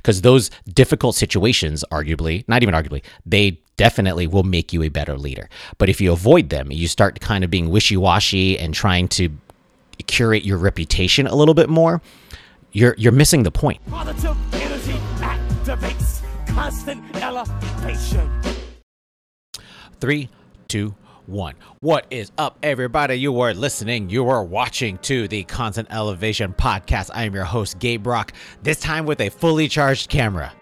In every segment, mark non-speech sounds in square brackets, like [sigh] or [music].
because those difficult situations, arguably, not even arguably, they definitely will make you a better leader. But if you avoid them, you start kind of being wishy washy and trying to curate your reputation a little bit more. You're you're missing the point. Positive energy activates constant elevation. Three, two, one. What is up, everybody? You are listening, you are watching to the Constant Elevation podcast. I am your host, Gabe Rock, this time with a fully charged camera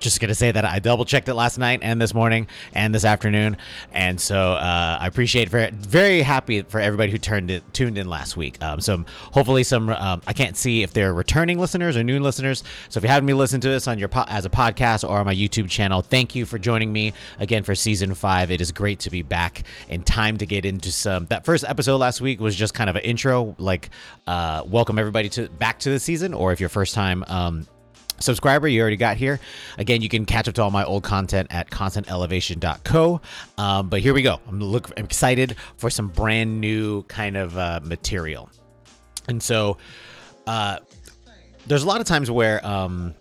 just gonna say that I double checked it last night and this morning and this afternoon, and so uh, I appreciate very very happy for everybody who turned it tuned in last week. Um, so hopefully some um, I can't see if they're returning listeners or new listeners. So if you haven't been listening to this on your po- as a podcast or on my YouTube channel, thank you for joining me again for season five. It is great to be back and time to get into some. That first episode last week was just kind of an intro, like uh, welcome everybody to back to the season, or if your first time. Um, subscriber you already got here again you can catch up to all my old content at constantelevation.co um, but here we go i'm look i'm excited for some brand new kind of uh, material and so uh, there's a lot of times where um,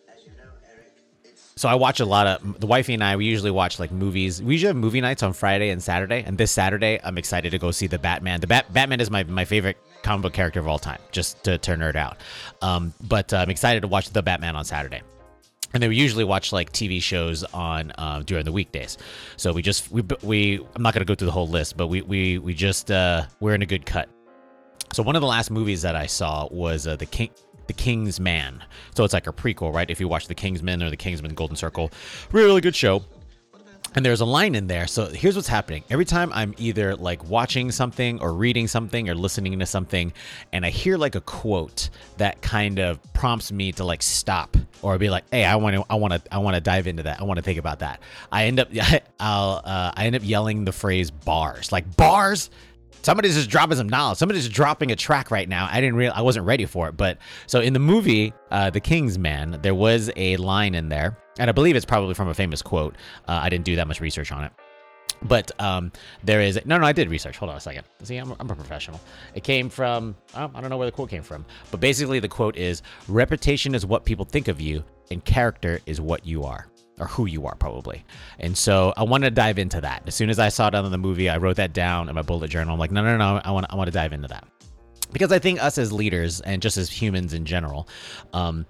so I watch a lot of the wifey and I. We usually watch like movies. We usually have movie nights on Friday and Saturday. And this Saturday, I'm excited to go see the Batman. The Bat- Batman is my my favorite comic book character of all time, just to, to nerd out. Um, but uh, I'm excited to watch the Batman on Saturday. And then we usually watch like TV shows on uh, during the weekdays. So we just we we I'm not gonna go through the whole list, but we we we just uh, we're in a good cut. So one of the last movies that I saw was uh, the King the King's Man. So it's like a prequel, right? If you watch The Kingsman or The Kingsman Golden Circle, really, really good show. And there's a line in there. So here's what's happening. Every time I'm either like watching something or reading something or listening to something, and I hear like a quote that kind of prompts me to like stop or be like, "Hey, I want to, I want to, I want to dive into that. I want to think about that." I end up, [laughs] I'll, uh, I end up yelling the phrase "bars," like bars somebody's just dropping some knowledge. Somebody's just dropping a track right now. I didn't real I wasn't ready for it. But so in the movie, uh, The King's Man, there was a line in there, and I believe it's probably from a famous quote. Uh, I didn't do that much research on it. But um, there is no, no. I did research. Hold on a second. See, I'm, I'm a professional. It came from oh, I don't know where the quote came from, but basically the quote is: "Reputation is what people think of you, and character is what you are." or who you are probably. And so I wanted to dive into that. As soon as I saw it on the movie, I wrote that down in my bullet journal. I'm like, no, no, no, I want, I want to dive into that because I think us as leaders and just as humans in general, um,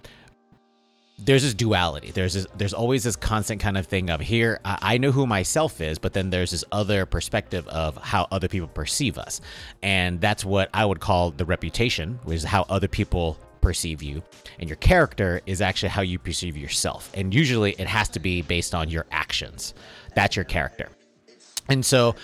there's this duality. There's this, there's always this constant kind of thing of here. I, I know who myself is, but then there's this other perspective of how other people perceive us, and that's what I would call the reputation, which is how other people perceive you and your character is actually how you perceive yourself and usually it has to be based on your actions that's your character and so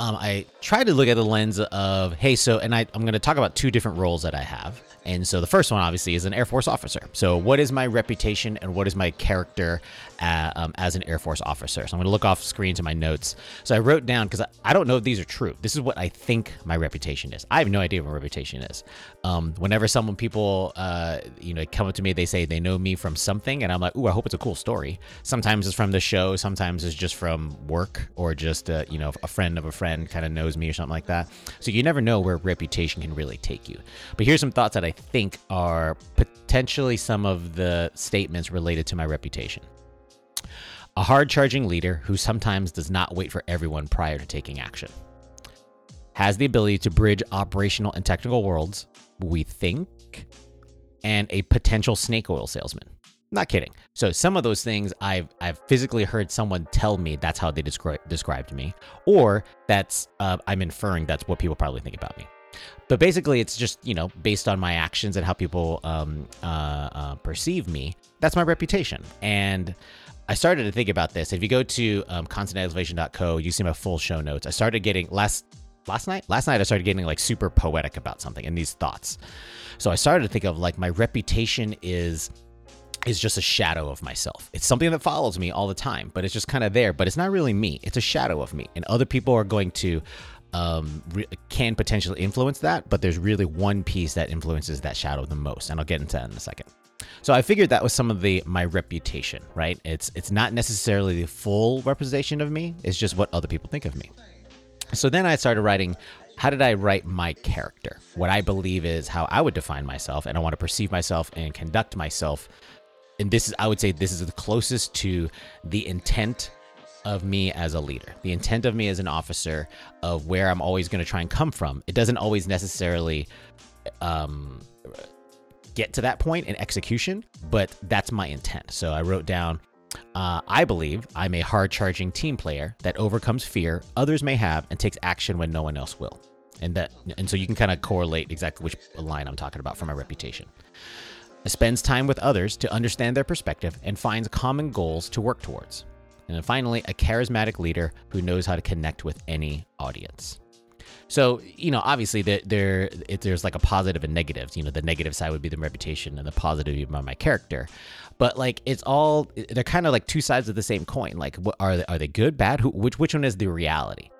um, i try to look at the lens of hey so and I, i'm going to talk about two different roles that i have. And so the first one obviously is an air force officer. So what is my reputation and what is my character uh, um, as an air force officer? So i'm going to look off screen to my notes. So i wrote down because I, I, don't know if these are true. This is what i think my reputation is. I have no idea what my reputation is. Um, whenever someone people uh, you know come up to me they say they know me from something and i'm like ooh i hope it's a cool story. Sometimes it's from the show sometimes it's just from work or just uh, you know a friend of a friend kind of knows me or something like that so you never know where reputation can really take you but here's some thoughts that i think are potentially some of the statements related to my reputation a hard charging leader who sometimes does not wait for everyone prior to taking action. Has the ability to bridge operational and technical worlds, we think, and a potential snake oil salesman. Not kidding. So some of those things I've I've physically heard someone tell me that's how they descri- described me, or that's uh, I'm inferring that's what people probably think about me. But basically, it's just you know based on my actions and how people um, uh, uh, perceive me. That's my reputation, and I started to think about this. If you go to um, constantelevation.co, you see my full show notes. I started getting last last night. Last night I started getting like super poetic about something and these thoughts. So I started to think of like my reputation is is just a shadow of myself. It's something that follows me all the time, but it's just kind of there. But it's not really me. It's a shadow of me, and other people are going to um, re- can potentially influence that. But there's really one piece that influences that shadow the most, and I'll get into that in a second. So I figured that was some of the my reputation, right? It's it's not necessarily the full representation of me. It's just what other people think of me. So then I started writing how did I write my character? What I believe is how I would define myself and I want to perceive myself and conduct myself and this is I would say this is the closest to the intent of me as a leader, the intent of me as an officer, of where I'm always going to try and come from. It doesn't always necessarily um, get to that point in execution, but that's my intent. So I wrote down. Uh, I believe I'm a hard charging team player that overcomes fear others may have and takes action when no one else will. And that and so you can kind of correlate exactly which line I'm talking about for my reputation. Spends time with others to understand their perspective and finds common goals to work towards. And then finally, a charismatic leader who knows how to connect with any audience. So, you know, obviously there, there there's like a positive and negatives. You know, the negative side would be the reputation and the positive would be my character. But like it's all they're kind of like two sides of the same coin. Like what are they are they good, bad? Who which which one is the reality?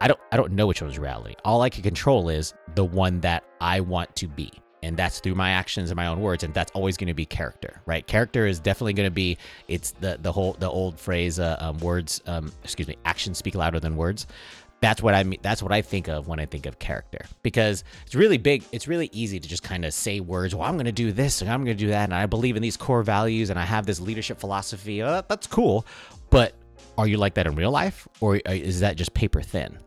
I don't I don't know which one is reality. All I can control is the one that I want to be and that's through my actions and my own words and that's always going to be character right? Character is definitely going to be it's the the whole the old phrase uh, um, words um, excuse me actions speak louder than words. That's what i mean that's what i think of when i think of character because it's really big it's really easy to just kind of say words well i'm going to do this and i'm going to do that and i believe in these core values and i have this leadership philosophy oh, that's cool but are you like that in real life or uh, is that just paper thin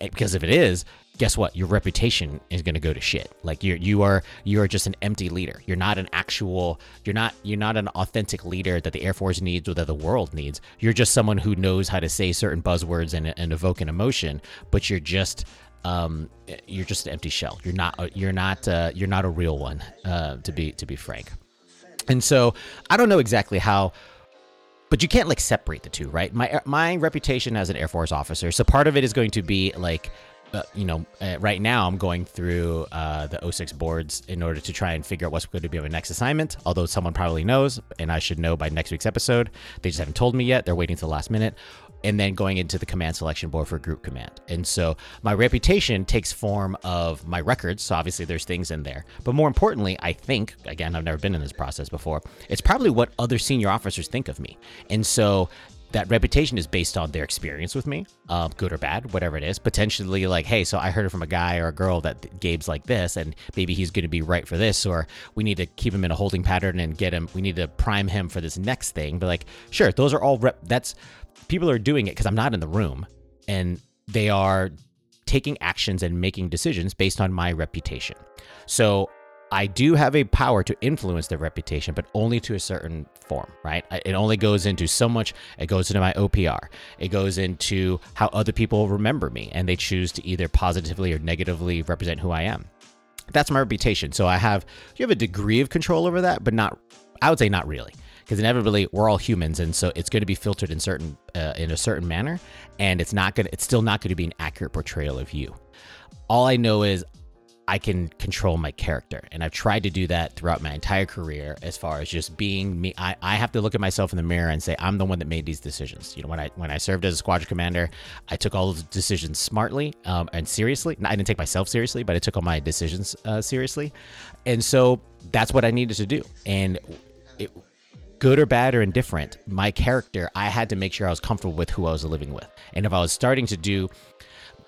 because if it is guess what? Your reputation is going to go to shit. Like you're you are you are just an empty leader. You're not an actual you're not you're not an authentic leader that the air force needs or that the world needs. You're just someone who knows how to say certain buzzwords and, and evoke an emotion but you're just um, you're just an empty shell. You're not you're not uh, you're not a real one uh, to be to be frank. And so i don't know exactly how but you can't like separate the two right my my reputation as an air force officer so part of it is going to be like uh, you know, uh, right now I'm going through uh, the 06 boards in order to try and figure out what's going to be my next assignment. Although someone probably knows, and I should know by next week's episode. They just haven't told me yet. They're waiting till the last minute. And then going into the command selection board for group command. And so my reputation takes form of my records. So obviously there's things in there. But more importantly, I think, again, I've never been in this process before, it's probably what other senior officers think of me. And so that reputation is based on their experience with me, uh, good or bad, whatever it is. Potentially, like, hey, so I heard it from a guy or a girl that Gabe's like this, and maybe he's going to be right for this, or we need to keep him in a holding pattern and get him. We need to prime him for this next thing. But like, sure, those are all rep. That's people are doing it because I'm not in the room, and they are taking actions and making decisions based on my reputation. So I do have a power to influence their reputation, but only to a certain form, right? It only goes into so much. It goes into my OPR. It goes into how other people remember me and they choose to either positively or negatively represent who I am. That's my reputation. So I have, you have a degree of control over that, but not, I would say not really. Because inevitably we're all humans, and so it's going to be filtered in certain uh, in a certain manner, and it's not going. It's still not going to be an accurate portrayal of you. All I know is I can control my character. And I've tried to do that throughout my entire career as far as just being me. I, I have to look at myself in the mirror and say, I'm the one that made these decisions. You know, when I when I served as a squadron commander, I took all the decisions smartly um, and seriously. I didn't take myself seriously, but I took all my decisions uh, seriously. And so that's what I needed to do. And it, good or bad or indifferent, my character, I had to make sure I was comfortable with who I was living with. And if I was starting to do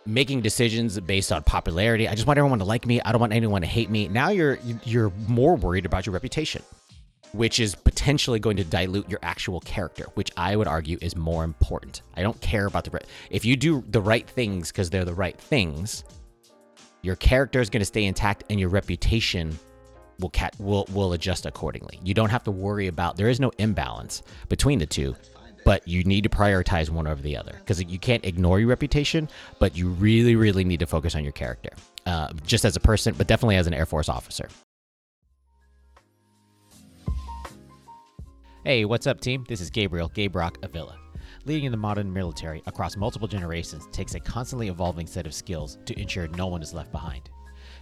making decisions based on popularity. I just want everyone to like me. I don't want anyone to hate me. Now you're you're more worried about your reputation, which is potentially going to dilute your actual character, which I would argue is more important. I don't care about the re- if you do the right things because they're the right things, your character is going to stay intact and your reputation will cat will will adjust accordingly. You don't have to worry about there is no imbalance between the two but you need to prioritize one over the other because you can't ignore your reputation, but you really, really need to focus on your character, uh, just as a person, but definitely as an Air Force officer. Hey, what's up, team? This is Gabriel Gabe Rock Avila. Leading in the modern military across multiple generations takes a constantly evolving set of skills to ensure no one is left behind.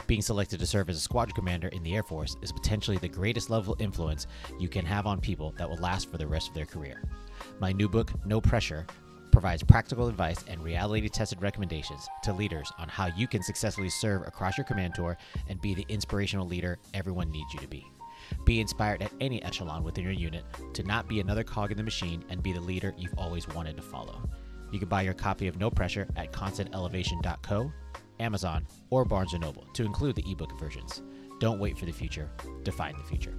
Being selected to serve as a squadron commander in the Air Force is potentially the greatest level of influence you can have on people that will last for the rest of their career. My new book, No Pressure, provides practical advice and reality tested recommendations to leaders on how you can successfully serve across your command tour and be the inspirational leader everyone needs you to be. Be inspired at any echelon within your unit to not be another cog in the machine and be the leader you've always wanted to follow. You can buy your copy of No Pressure at constantelevation.co, Amazon, or Barnes & Noble to include the ebook versions. Don't wait for the future. Define the future.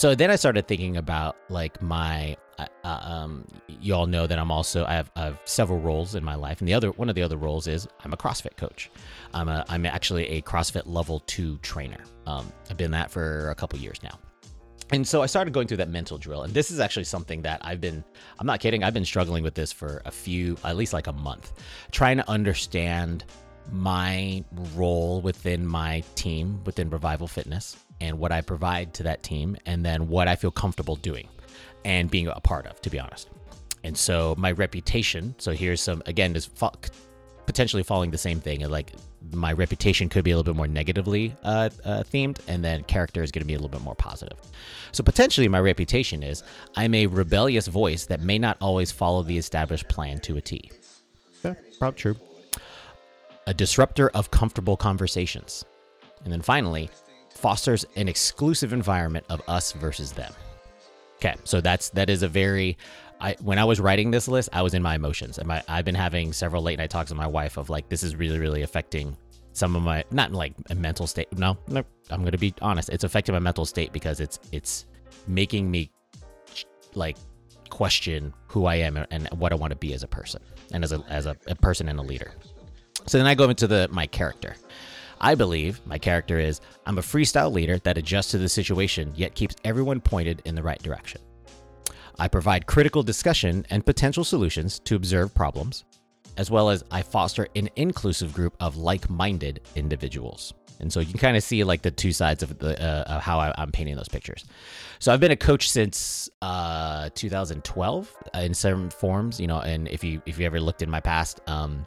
So then I started thinking about like my, uh, uh, um, you all know that I'm also I have, I have several roles in my life, and the other one of the other roles is I'm a CrossFit coach. I'm a I'm actually a CrossFit level two trainer. Um, I've been that for a couple years now. And so I started going through that mental drill. And this is actually something that I've been, I'm not kidding, I've been struggling with this for a few, at least like a month, trying to understand my role within my team, within Revival Fitness, and what I provide to that team, and then what I feel comfortable doing and being a part of, to be honest. And so my reputation, so here's some, again, this potentially following the same thing. Like my reputation could be a little bit more negatively uh, uh, themed, and then character is going to be a little bit more positive. So potentially, my reputation is I'm a rebellious voice that may not always follow the established plan to a T. Yeah, probably true. A disruptor of comfortable conversations, and then finally, fosters an exclusive environment of us versus them. Okay, so that's that is a very I when I was writing this list, I was in my emotions, and my I've been having several late night talks with my wife of like this is really really affecting some of my not like a mental state. No, no, I'm gonna be honest. It's affecting my mental state because it's it's making me like question who I am and what I want to be as a person and as a as a, a person and a leader. So then I go into the my character. I believe my character is I'm a freestyle leader that adjusts to the situation yet keeps everyone pointed in the right direction. I provide critical discussion and potential solutions to observe problems, as well as I foster an inclusive group of like minded individuals. And so you can kind of see like the two sides of the uh, of how I, am painting those pictures. So I've been a coach since uh, 2012 in some forms, you know. And if you if you ever looked in my past, um,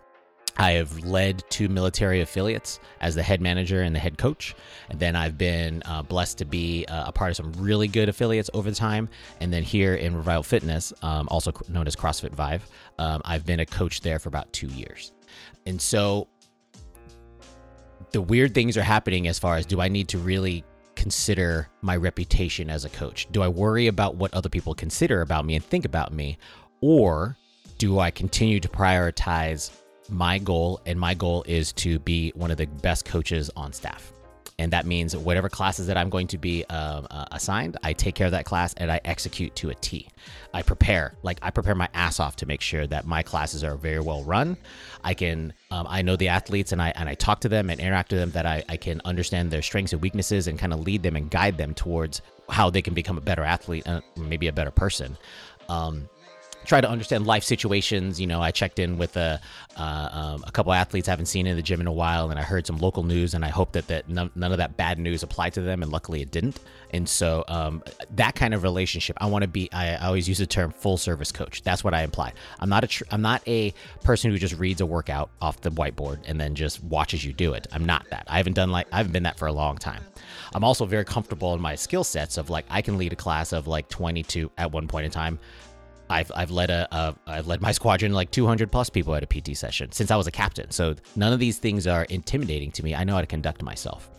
I have led two military affiliates as the head manager and the head coach. And then I've been uh, blessed to be uh, a part of some really good affiliates over the time. And then here in Revival Fitness, um, also known as CrossFit Vive, um, I've been a coach there for about two years. And so the weird things are happening as far as do I need to really consider my reputation as a coach? Do I worry about what other people consider about me and think about me? Or do I continue to prioritize my goal, and my goal is to be one of the best coaches on staff. And that means whatever classes that I'm going to be um, uh, assigned, I take care of that class and I execute to a T. I prepare, like I prepare my ass off to make sure that my classes are very well run. I can, um, I know the athletes and I and I talk to them and interact with them that I, I can understand their strengths and weaknesses and kind of lead them and guide them towards how they can become a better athlete and maybe a better person. Um, try to understand life situations. You know, I checked in with a uh, um, a couple athletes I haven't seen in the gym in a while, and I heard some local news, and I hope that that none, none of that bad news applied to them, and luckily it didn't. And so um, that kind of relationship, I want to be. I, I, always use the term full service coach. That's what I imply. I'm not a tr- I'm not a person who just reads a workout off the whiteboard and then just watches you do it. I'm not that. I haven't done like I haven't been that for a long time. I'm also very comfortable in my skill sets of like I can lead a class of like 22 at one point in time I've I've led a, a I've led my squadron like 200 plus people at a PT session since I was a captain. So none of these things are intimidating to me. I know how to conduct myself.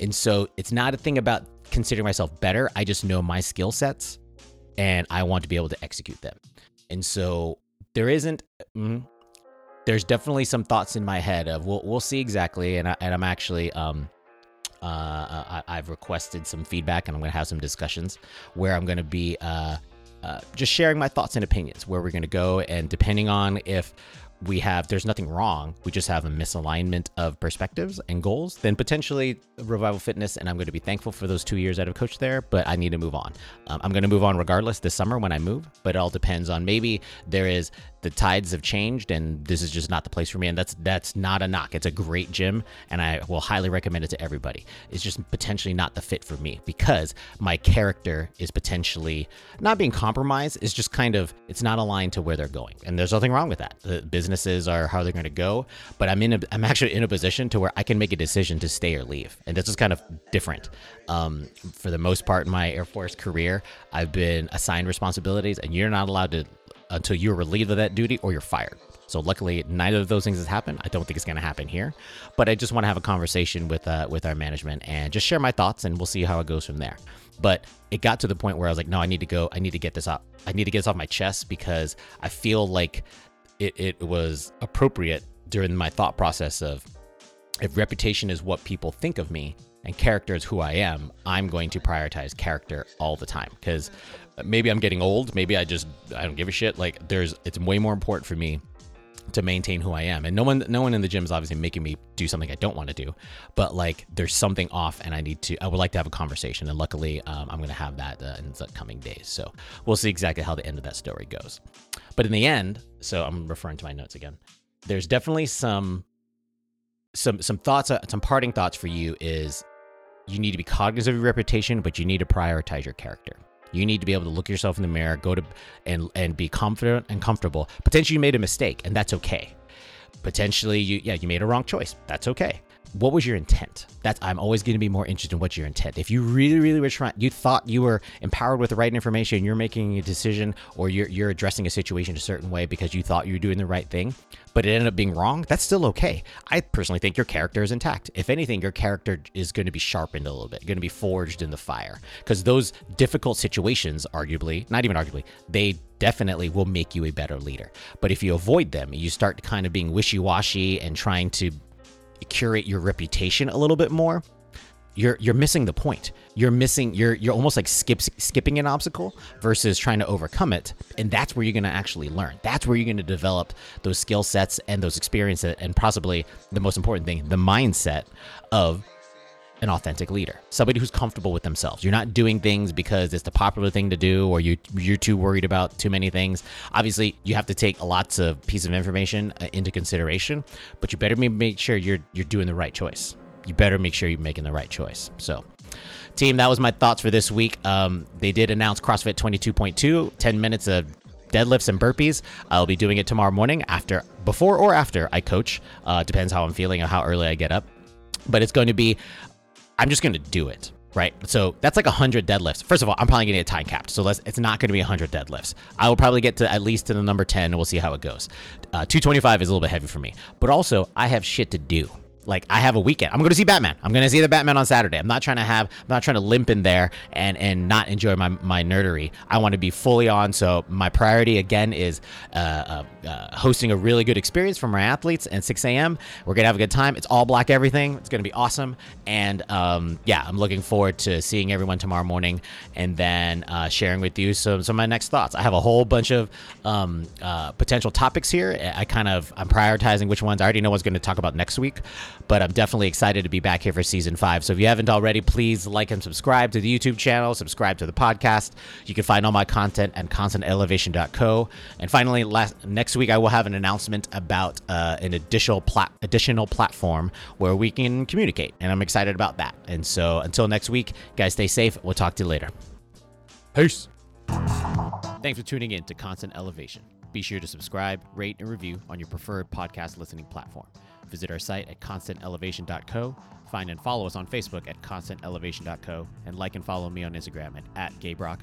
And so it's not a thing about considering myself better. I just know my skill sets and I want to be able to execute them. And so there isn't mm, there's definitely some thoughts in my head of we'll we'll see exactly and I, and I'm actually um uh, I, have requested some feedback and I'm going to have some discussions where I'm going to be uh, uh, just sharing my thoughts and opinions where we're going to go. And depending on if we have there's nothing wrong we just have a misalignment of perspectives and goals then potentially revival fitness and i'm going to be thankful for those two years i've coached there but i need to move on um, i'm going to move on regardless this summer when i move but it all depends on maybe there is the tides have changed and this is just not the place for me. And that's that's not a knock. It's a great gym and i will highly recommend it to everybody. It's just potentially not the fit for me because my character is potentially not being compromised. It's just kind of it's not aligned to where they're going. And there's nothing wrong with that. The businesses are how they're going to go but i'm in a i'm actually in a position to where i can make a decision to stay or leave. And this is kind of different. Um, for the most part in my air force career i've been assigned responsibilities and you're not allowed to until you're relieved of that duty or you're fired. So luckily, neither of those things has happened. I don't think it's going to happen here, but I just want to have a conversation with uh, with our management and just share my thoughts, and we'll see how it goes from there. But it got to the point where I was like, no, I need to go. I need to get this up. I need to get this off my chest because I feel like it, it was appropriate during my thought process of if reputation is what people think of me and character is who I am, I'm going to prioritize character all the time because maybe I'm getting old. Maybe I just I don't give a shit. Like there's it's way more important for me to maintain who I am. And no one no one in the gym is obviously making me do something I don't want to do. But like there's something off and I need to I would like to have a conversation and luckily um, I'm going to have that uh, in the coming days. So we'll see exactly how the end of that story goes. But in the end, so I'm referring to my notes again. There's definitely some some some thoughts uh, some parting thoughts for you is you need to be cognizant of your reputation, but you need to prioritize your character. You need to be able to look yourself in the mirror, go to and and be confident and comfortable. Potentially you made a mistake, and that's okay. Potentially you yeah, you made a wrong choice. That's okay. What was your intent? That's I'm always going to be more interested in what's your intent. If you really, really were trying, you thought you were empowered with the right information, you're making a decision, or you're you're addressing a situation a certain way because you thought you were doing the right thing, but it ended up being wrong. That's still okay. I personally think your character is intact. If anything, your character is going to be sharpened a little bit, going to be forged in the fire, because those difficult situations, arguably, not even arguably, they definitely will make you a better leader. But if you avoid them, you start kind of being wishy washy and trying to curate your reputation a little bit more, you're you're missing the point. You're missing you're you're almost like skips skipping an obstacle versus trying to overcome it. And that's where you're gonna actually learn. That's where you're gonna develop those skill sets and those experiences and possibly the most important thing, the mindset of an authentic leader, somebody who's comfortable with themselves. You're not doing things because it's the popular thing to do, or you you're too worried about too many things. Obviously, you have to take lots of pieces of information uh, into consideration, but you better make sure you're you're doing the right choice. You better make sure you're making the right choice. So, team, that was my thoughts for this week. Um, they did announce CrossFit 22.2, 10 minutes of deadlifts and burpees. I'll be doing it tomorrow morning after, before or after I coach. Uh, depends how I'm feeling or how early I get up. But it's going to be I'm just going to do it. Right. So that's like 100 deadlifts. First of all, I'm probably going to get time capped. So let's, it's not going to be 100 deadlifts. I will probably get to at least to the number 10 and we'll see how it goes. Uh, 225 is a little bit heavy for me. But also, I have shit to do like I have a weekend. I'm going to see Batman. I'm going to see the Batman on Saturday. I'm not trying to have, I'm not trying to limp in there and and not enjoy my my nerdery. I want to be fully on. So my priority again is uh, uh, uh, hosting a really good experience for my athletes. And 6 a.m. We're gonna have a good time. It's all black everything. It's gonna be awesome. And um, yeah, I'm looking forward to seeing everyone tomorrow morning and then uh, sharing with you some some of my next thoughts. I have a whole bunch of um, uh, potential topics here. I kind of I'm prioritizing which ones I already know what's going to talk about next week but I'm definitely excited to be back here for season five. So if you haven't already, please like and subscribe to the YouTube channel, subscribe to the podcast. You can find all my content at constantelevation.co. And finally, last next week I will have an announcement about uh, an additional plat- additional platform where we can communicate, and I'm excited about that. And so until next week, guys, stay safe. We'll talk to you later. Peace. Thanks for tuning in to Constant Elevation. Be sure to subscribe, rate, and review on your preferred podcast listening platform. Visit our site at constantelevation.co. Find and follow us on Facebook at constantelevation.co. And like and follow me on Instagram at, at gaybrock